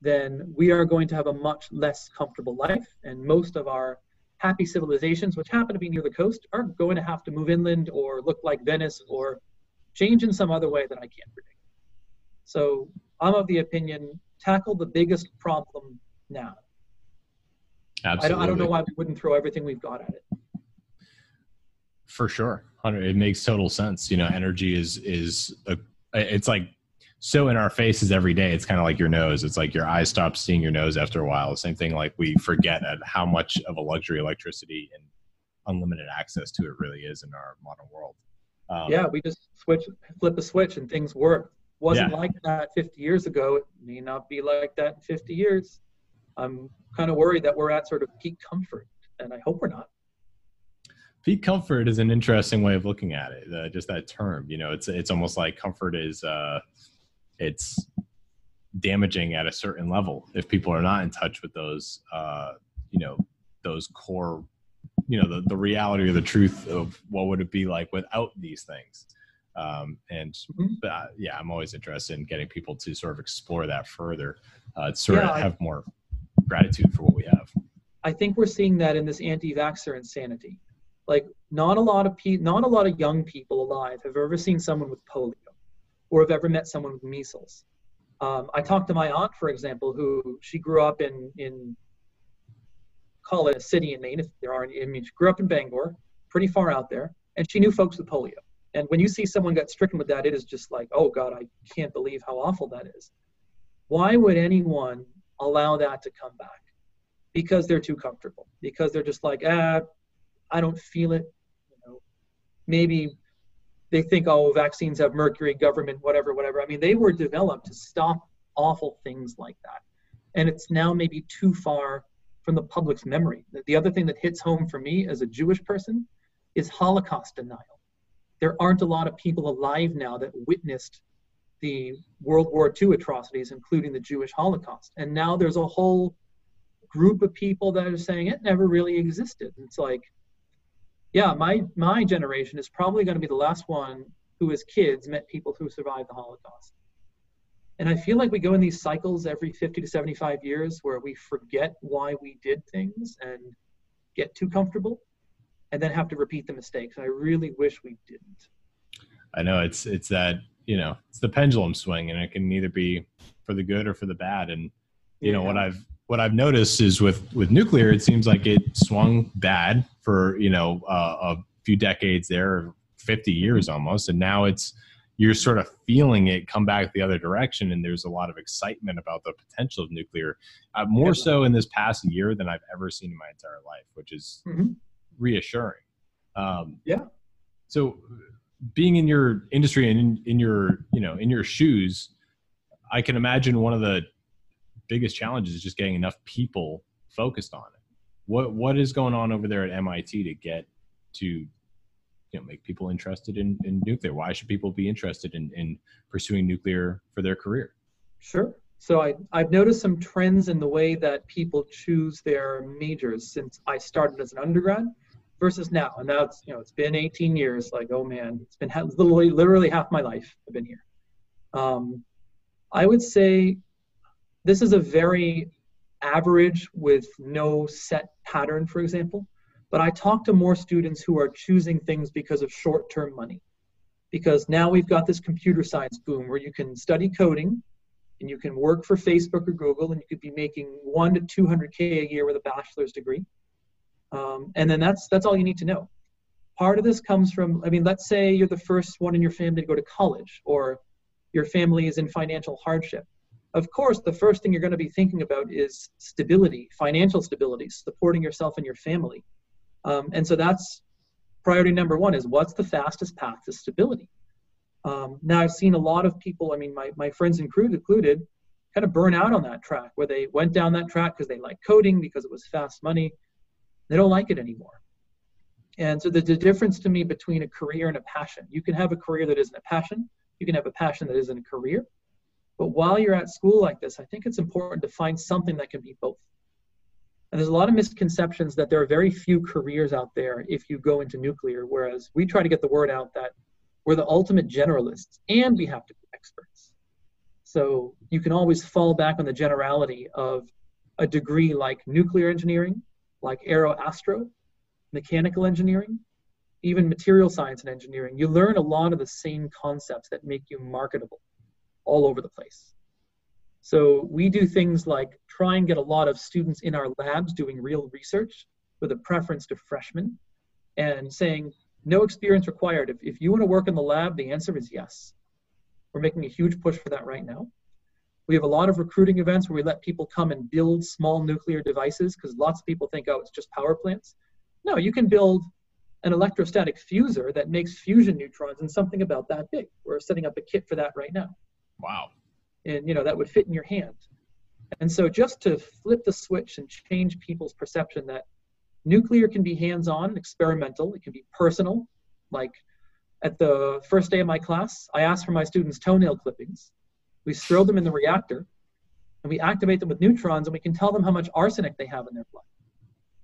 then we are going to have a much less comfortable life, and most of our happy civilizations, which happen to be near the coast, are going to have to move inland or look like Venice or change in some other way that I can't predict. So I'm of the opinion tackle the biggest problem now. Absolutely. I don't, I don't know why we wouldn't throw everything we've got at it. For sure, it makes total sense. You know, energy is is a, it's like so in our faces every day it's kind of like your nose. It's like your eyes stop seeing your nose after a while. Same thing like we forget at how much of a luxury electricity and unlimited access to it really is in our modern world. Um, yeah we just switch flip a switch and things work. Wasn't yeah. like that 50 years ago. It may not be like that in 50 years. I'm kind of worried that we're at sort of peak comfort and i hope we're not. Peak comfort is an interesting way of looking at it uh, just that term you know it's it's almost like comfort is uh it's damaging at a certain level if people are not in touch with those uh, you know those core you know the, the reality or the truth of what would it be like without these things. Um, and mm-hmm. uh, yeah i'm always interested in getting people to sort of explore that further uh, to sort yeah, of have I, more gratitude for what we have. I think we're seeing that in this anti-vaxxer insanity. Like not a lot of people not a lot of young people alive have ever seen someone with polio or have ever met someone with measles. Um, I talked to my aunt, for example, who she grew up in in call it a city in Maine. If there aren't. I mean, she grew up in Bangor, pretty far out there, and she knew folks with polio. And when you see someone get stricken with that, it is just like, oh God, I can't believe how awful that is. Why would anyone allow that to come back? Because they're too comfortable. Because they're just like, ah, I don't feel it. You know, maybe they think, oh, vaccines have mercury, government, whatever, whatever. I mean, they were developed to stop awful things like that. And it's now maybe too far from the public's memory. The other thing that hits home for me as a Jewish person is Holocaust denial. There aren't a lot of people alive now that witnessed the World War II atrocities, including the Jewish Holocaust. And now there's a whole group of people that are saying it never really existed. It's like, yeah, my my generation is probably going to be the last one who as kids met people who survived the Holocaust. And I feel like we go in these cycles every 50 to 75 years where we forget why we did things and get too comfortable and then have to repeat the mistakes. And I really wish we didn't. I know it's it's that, you know, it's the pendulum swing and it can either be for the good or for the bad. And you yeah. know what I've what I've noticed is with with nuclear, it seems like it swung bad for you know uh, a few decades there, fifty years almost, and now it's you're sort of feeling it come back the other direction, and there's a lot of excitement about the potential of nuclear, uh, more so in this past year than I've ever seen in my entire life, which is mm-hmm. reassuring. Um, yeah. So, being in your industry and in, in your you know in your shoes, I can imagine one of the biggest challenges is just getting enough people focused on it. What what is going on over there at MIT to get to you know make people interested in, in nuclear? Why should people be interested in, in pursuing nuclear for their career? Sure. So I, I've noticed some trends in the way that people choose their majors since I started as an undergrad versus now. And now it's you know it's been 18 years. Like oh man, it's been literally literally half my life I've been here. Um, I would say this is a very average with no set pattern, for example. But I talk to more students who are choosing things because of short term money. Because now we've got this computer science boom where you can study coding and you can work for Facebook or Google and you could be making one to 200K a year with a bachelor's degree. Um, and then that's, that's all you need to know. Part of this comes from, I mean, let's say you're the first one in your family to go to college or your family is in financial hardship of course, the first thing you're going to be thinking about is stability, financial stability, supporting yourself and your family. Um, and so that's priority number one is what's the fastest path to stability? Um, now, I've seen a lot of people, I mean, my, my friends and crew included, kind of burn out on that track where they went down that track because they like coding, because it was fast money. They don't like it anymore. And so there's a difference to me between a career and a passion. You can have a career that isn't a passion, you can have a passion that isn't a career. But while you're at school like this, I think it's important to find something that can be both. And there's a lot of misconceptions that there are very few careers out there if you go into nuclear, whereas we try to get the word out that we're the ultimate generalists and we have to be experts. So you can always fall back on the generality of a degree like nuclear engineering, like aeroastro, mechanical engineering, even material science and engineering. You learn a lot of the same concepts that make you marketable all over the place. So we do things like try and get a lot of students in our labs doing real research with a preference to freshmen and saying no experience required. If, if you want to work in the lab, the answer is yes. We're making a huge push for that right now. We have a lot of recruiting events where we let people come and build small nuclear devices because lots of people think, oh, it's just power plants. No, you can build an electrostatic fusor that makes fusion neutrons and something about that big. We're setting up a kit for that right now. Wow. And you know that would fit in your hand. And so just to flip the switch and change people's perception that nuclear can be hands-on, experimental, it can be personal. Like at the first day of my class, I asked for my students toenail clippings. We throw them in the reactor and we activate them with neutrons and we can tell them how much arsenic they have in their blood.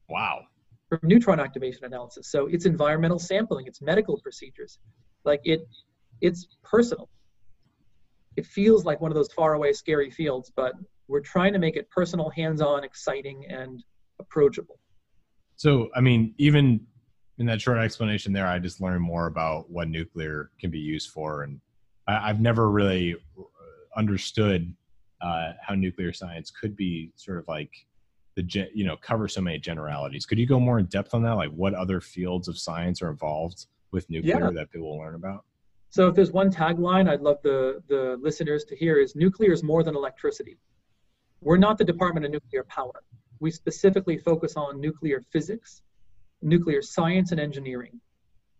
Wow. From neutron activation analysis. So it's environmental sampling, it's medical procedures. Like it it's personal it feels like one of those faraway, scary fields, but we're trying to make it personal, hands-on, exciting, and approachable. So, I mean, even in that short explanation there, I just learned more about what nuclear can be used for, and I, have never really understood uh, how nuclear science could be sort of like the you know cover so many generalities. Could you go more in depth on that? Like, what other fields of science are involved with nuclear yeah. that people will learn about? So if there's one tagline I'd love the, the listeners to hear is nuclear is more than electricity. We're not the Department of Nuclear Power. We specifically focus on nuclear physics, nuclear science and engineering.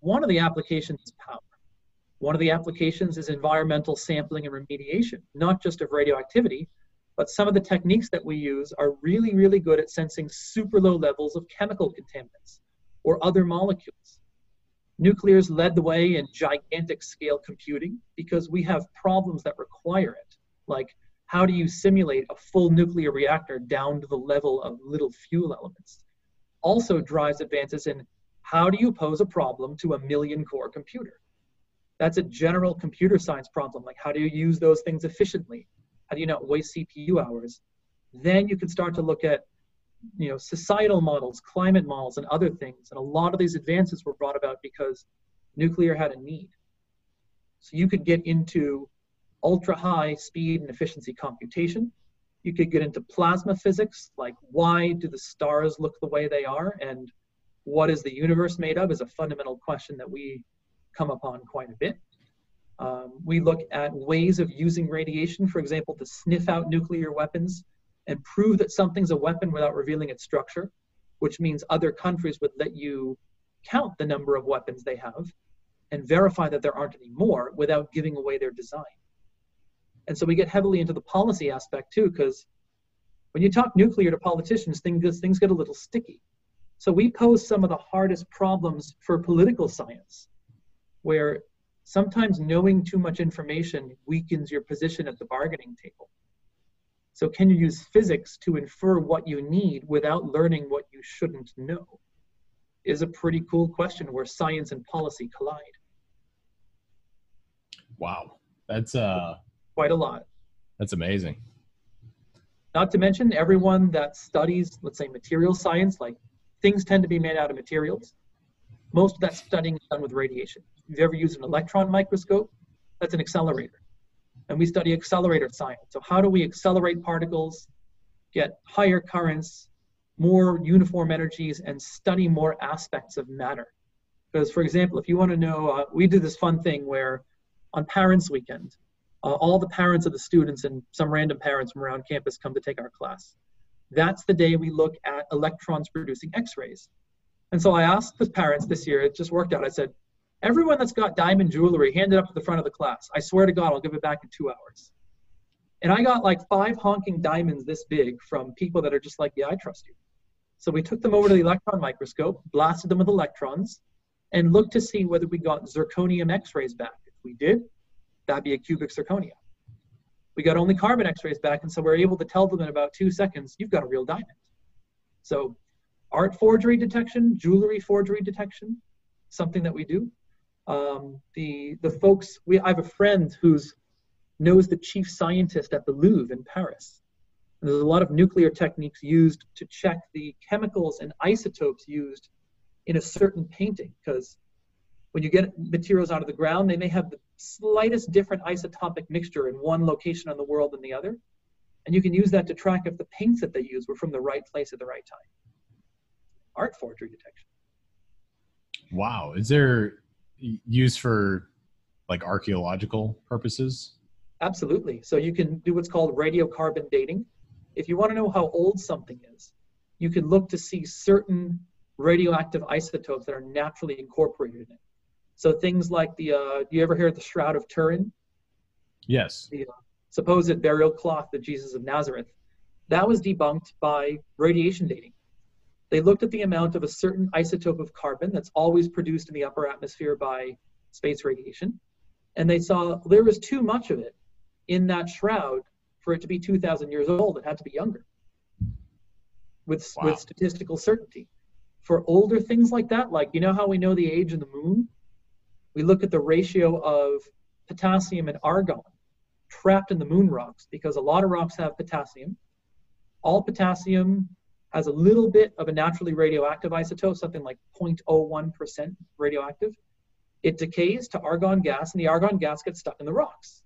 One of the applications is power. One of the applications is environmental sampling and remediation, not just of radioactivity, but some of the techniques that we use are really, really good at sensing super low levels of chemical contaminants or other molecules. Nuclear's led the way in gigantic scale computing because we have problems that require it. Like, how do you simulate a full nuclear reactor down to the level of little fuel elements? Also drives advances in how do you pose a problem to a million core computer? That's a general computer science problem. Like, how do you use those things efficiently? How do you not waste CPU hours? Then you can start to look at, you know, societal models, climate models, and other things. And a lot of these advances were brought about because nuclear had a need. So you could get into ultra high speed and efficiency computation. You could get into plasma physics, like why do the stars look the way they are, and what is the universe made of is a fundamental question that we come upon quite a bit. Um, we look at ways of using radiation, for example, to sniff out nuclear weapons and prove that something's a weapon without revealing its structure, which means other countries would let you count the number of weapons they have and verify that there aren't any more without giving away their design. And so we get heavily into the policy aspect too, because when you talk nuclear to politicians, things, things get a little sticky. So we pose some of the hardest problems for political science, where sometimes knowing too much information weakens your position at the bargaining table. So can you use physics to infer what you need without learning what you shouldn't know? Is a pretty cool question where science and policy collide. Wow. That's uh quite a lot. That's amazing. Not to mention everyone that studies, let's say material science, like things tend to be made out of materials. Most of that studying is done with radiation. If you've ever used an electron microscope, that's an accelerator. And we study accelerator science. So how do we accelerate particles, get higher currents, more uniform energies, and study more aspects of matter? Because for example, if you want to know, uh, we do this fun thing where on Parents Weekend, uh, all the parents of the students and some random parents from around campus come to take our class. That's the day we look at electrons producing X-rays. And so I asked the parents this year, it just worked out. I said, everyone that's got diamond jewelry, hand it up to the front of the class. I swear to God, I'll give it back in two hours. And I got like five honking diamonds this big from people that are just like, yeah, I trust you. So we took them over to the electron microscope, blasted them with electrons, and looked to see whether we got zirconium X-rays back. If we did, that'd be a cubic zirconia. We got only carbon x-rays back, and so we're able to tell them in about two seconds, you've got a real diamond. So art forgery detection, jewelry forgery detection, something that we do. Um, the, the folks, we, I have a friend who's knows the chief scientist at the Louvre in Paris. And there's a lot of nuclear techniques used to check the chemicals and isotopes used in a certain painting because when you get materials out of the ground, they may have the slightest different isotopic mixture in one location on the world than the other. And you can use that to track if the paints that they use were from the right place at the right time. Art forgery detection. Wow. Is there use for like archaeological purposes? Absolutely. So you can do what's called radiocarbon dating. If you want to know how old something is, you can look to see certain radioactive isotopes that are naturally incorporated in it. So things like the, uh, do you ever hear the Shroud of Turin? Yes. The uh, supposed burial cloth of Jesus of Nazareth. That was debunked by radiation dating. They looked at the amount of a certain isotope of carbon that's always produced in the upper atmosphere by space radiation, and they saw there was too much of it in that shroud for it to be 2,000 years old. It had to be younger with, wow. with statistical certainty. For older things like that, like you know how we know the age of the moon? we look at the ratio of potassium and argon trapped in the moon rocks because a lot of rocks have potassium. All potassium has a little bit of a naturally radioactive isotope, something like 0.01% radioactive. It decays to argon gas, and the argon gas gets stuck in the rocks.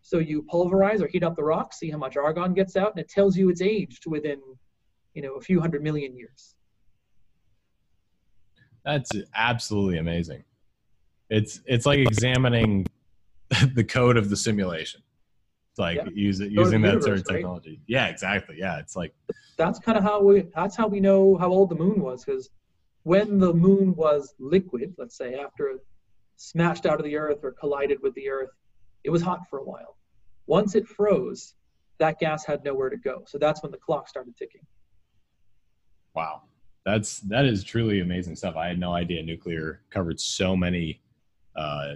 So you pulverize or heat up the rocks, see how much argon gets out, and it tells you it's aged within, you know, a few hundred million years. That's absolutely amazing. It's it's like examining the code of the simulation. Like yeah. use it, using that universe, sort of technology. Right? Yeah, exactly. Yeah, it's like that's kind of how we that's how we know how old the moon was because when the moon was liquid, let's say after it smashed out of the earth or collided with the earth, it was hot for a while. Once it froze, that gas had nowhere to go. So that's when the clock started ticking. Wow. That's that is truly amazing stuff. I had no idea nuclear covered so many uh,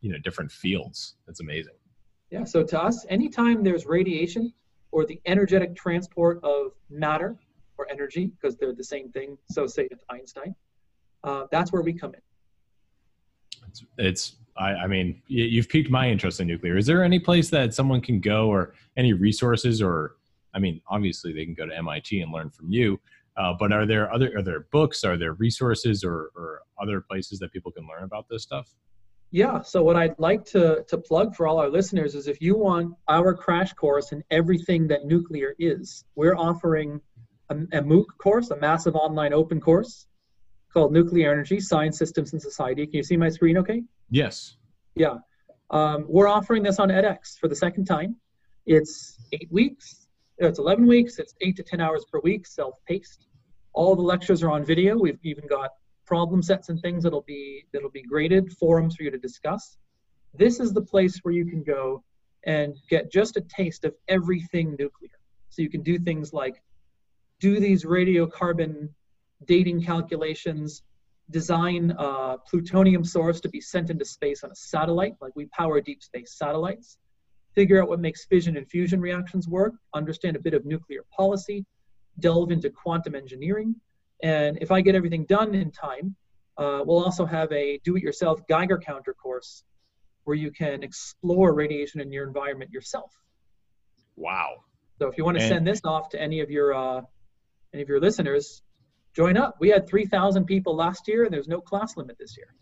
you know different fields. That's amazing. Yeah. So to us, anytime there's radiation or the energetic transport of matter or energy, because they're the same thing. So say it's Einstein. Uh, that's where we come in. It's, it's I, I mean, you've piqued my interest in nuclear. Is there any place that someone can go, or any resources, or I mean, obviously they can go to MIT and learn from you. Uh, but are there other are there books, are there resources, or, or other places that people can learn about this stuff? Yeah. So what I'd like to to plug for all our listeners is if you want our crash course in everything that nuclear is, we're offering a, a MOOC course, a massive online open course called Nuclear Energy, Science Systems and Society. Can you see my screen okay? Yes. Yeah. Um, we're offering this on edX for the second time. It's eight weeks. It's 11 weeks. It's eight to 10 hours per week, self-paced. All the lectures are on video. We've even got problem sets and things that'll be that'll be graded, forums for you to discuss. This is the place where you can go and get just a taste of everything nuclear. So you can do things like do these radiocarbon dating calculations, design a plutonium source to be sent into space on a satellite, like we power deep space satellites, figure out what makes fission and fusion reactions work, understand a bit of nuclear policy, delve into quantum engineering. And if I get everything done in time, uh, we'll also have a do-it-yourself Geiger counter course where you can explore radiation in your environment yourself. Wow. So if you want to and send this off to any of your uh, any of your listeners, join up. We had 3,000 people last year, and there's no class limit this year.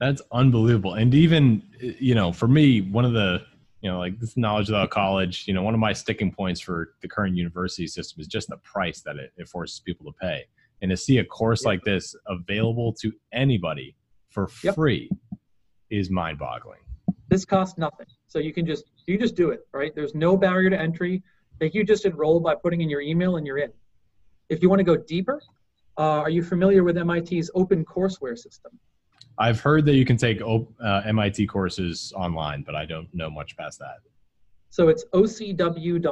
That's unbelievable. And even, you know, for me, one of the, you know, like this knowledge without college, you know, one of my sticking points for the current university system is just the price that it, it forces people to pay. And to see a course like this available to anybody for yep. free is mind boggling. This costs nothing. So you can just, you just do it, right? There's no barrier to entry. Like you just enroll by putting in your email and you're in. If you want to go deeper, uh, are you familiar with MIT's open courseware system? I've heard that you can take uh, MIT courses online, but I don't know much past that. So it's ocw.mit.edu.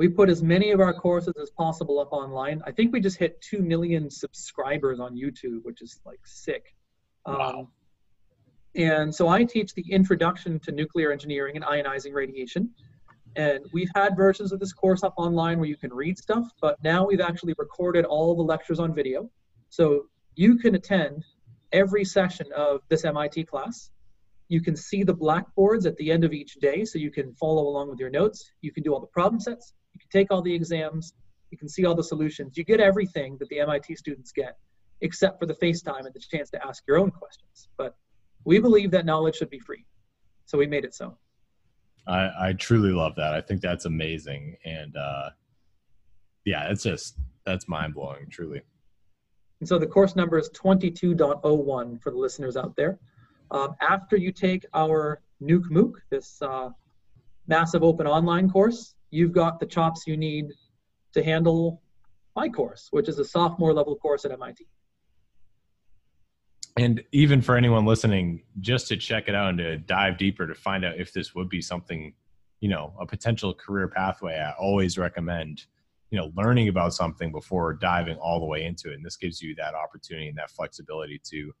We put as many of our courses as possible up online. I think we just hit 2 million subscribers on YouTube, which is like sick. Wow. Um, and so I teach the introduction to nuclear engineering and ionizing radiation. And we've had versions of this course up online where you can read stuff, but now we've actually recorded all the lectures on video. So you can attend every session of this MIT class. You can see the blackboards at the end of each day, so you can follow along with your notes. You can do all the problem sets. Take all the exams. You can see all the solutions. You get everything that the MIT students get, except for the FaceTime and the chance to ask your own questions. But we believe that knowledge should be free. So we made it so. I, I truly love that. I think that's amazing. And uh, yeah, it's just, that's mind blowing, truly. And so the course number is 22.01 for the listeners out there. Um, after you take our Nuke MOOC, this uh, massive open online course, you've got the chops you need to handle my course, which is a sophomore level course at MIT and even for anyone listening just to check it out and to dive deeper to find out if this would be something you know a potential career pathway i always recommend you know learning about something before diving all the way into it. And this gives you that opportunity and that flexibility to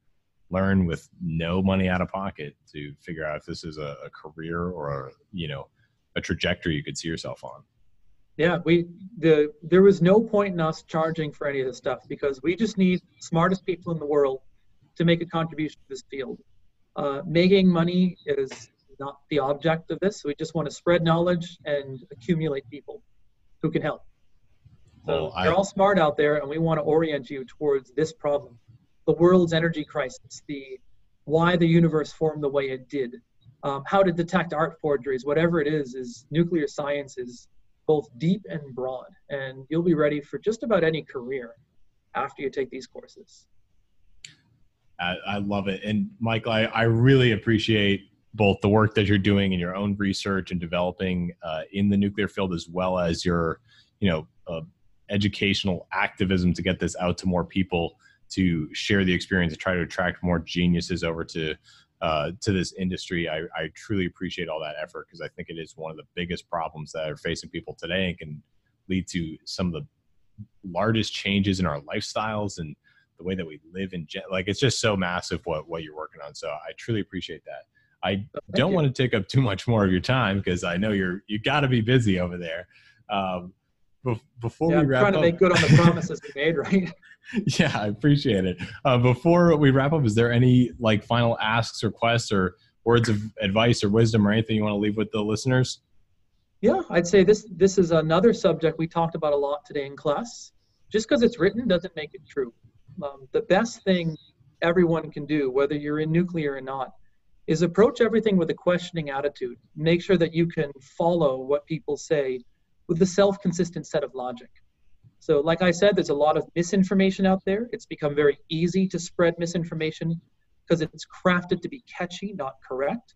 learn with no money out of pocket to figure out if this is a, a career or a you know a trajectory you could see yourself on yeah we the there was no point in us charging for any of this stuff because we just need smartest people in the world to make a contribution to this field. Uh, making money is not the object of this. We just want to spread knowledge and accumulate people who can help. So well, you're all smart out there, and we want to orient you towards this problem, the world's energy crisis, the why the universe formed the way it did, um, how to detect art forgeries, whatever it is. Is nuclear science is both deep and broad, and you'll be ready for just about any career after you take these courses. I, I love it. And Michael, I, I really appreciate both the work that you're doing in your own research and developing uh, in the nuclear field, as well as your, you know, uh, educational activism to get this out to more people, to share the experience, to try to attract more geniuses over to uh, to this industry. I, I truly appreciate all that effort because I think it is one of the biggest problems that are facing people today and can lead to some of the largest changes in our lifestyles and the way that we live in gen- like it's just so massive what what you're working on so i truly appreciate that i Thank don't you. want to take up too much more of your time because i know you're you got to be busy over there um, before yeah, we wrap trying up, I'm trying to make good on the promises we made, right? yeah, I appreciate it. Uh, before we wrap up, is there any like final asks, or requests, or words of advice or wisdom or anything you want to leave with the listeners? Yeah, I'd say this this is another subject we talked about a lot today in class. Just because it's written doesn't make it true. Um, the best thing everyone can do, whether you're in nuclear or not, is approach everything with a questioning attitude. Make sure that you can follow what people say with a self-consistent set of logic. So, like I said, there's a lot of misinformation out there. It's become very easy to spread misinformation because it's crafted to be catchy, not correct.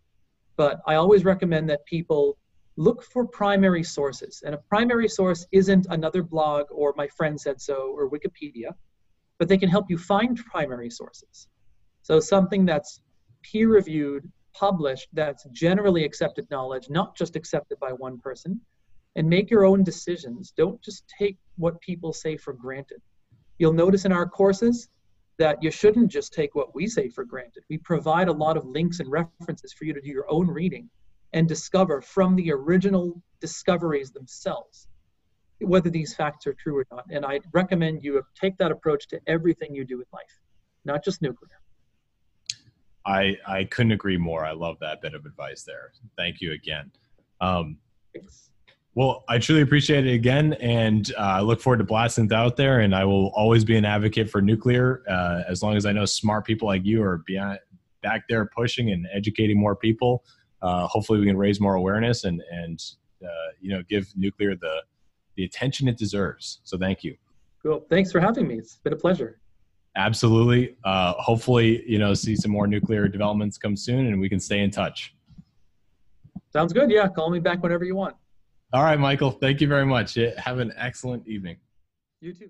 But I always recommend that people look for primary sources. And a primary source isn't another blog or my friend said so or Wikipedia, but they can help you find primary sources. So something that's peer reviewed, published, that's generally accepted knowledge, not just accepted by one person, and make your own decisions. Don't just take what people say for granted. You'll notice in our courses that you shouldn't just take what we say for granted. We provide a lot of links and references for you to do your own reading and discover from the original discoveries themselves whether these facts are true or not. And I recommend you take that approach to everything you do in life, not just nuclear. I, I couldn't agree more. I love that bit of advice there. Thank you again. Um, Thanks. Well, I truly appreciate it again, and uh, I look forward to blasting it out there. And I will always be an advocate for nuclear uh, as long as I know smart people like you are beyond, back there pushing and educating more people uh, hopefully we can raise more awareness and and uh, you know give nuclear the the attention it deserves. So thank you. Cool. Thanks for having me. It's been a pleasure. Absolutely. Uh, hopefully, you know, see some more nuclear developments come soon, and we can stay in touch. Sounds good. Yeah, call me back whenever you want. All right, Michael. Thank you very much. Have an excellent evening. You too.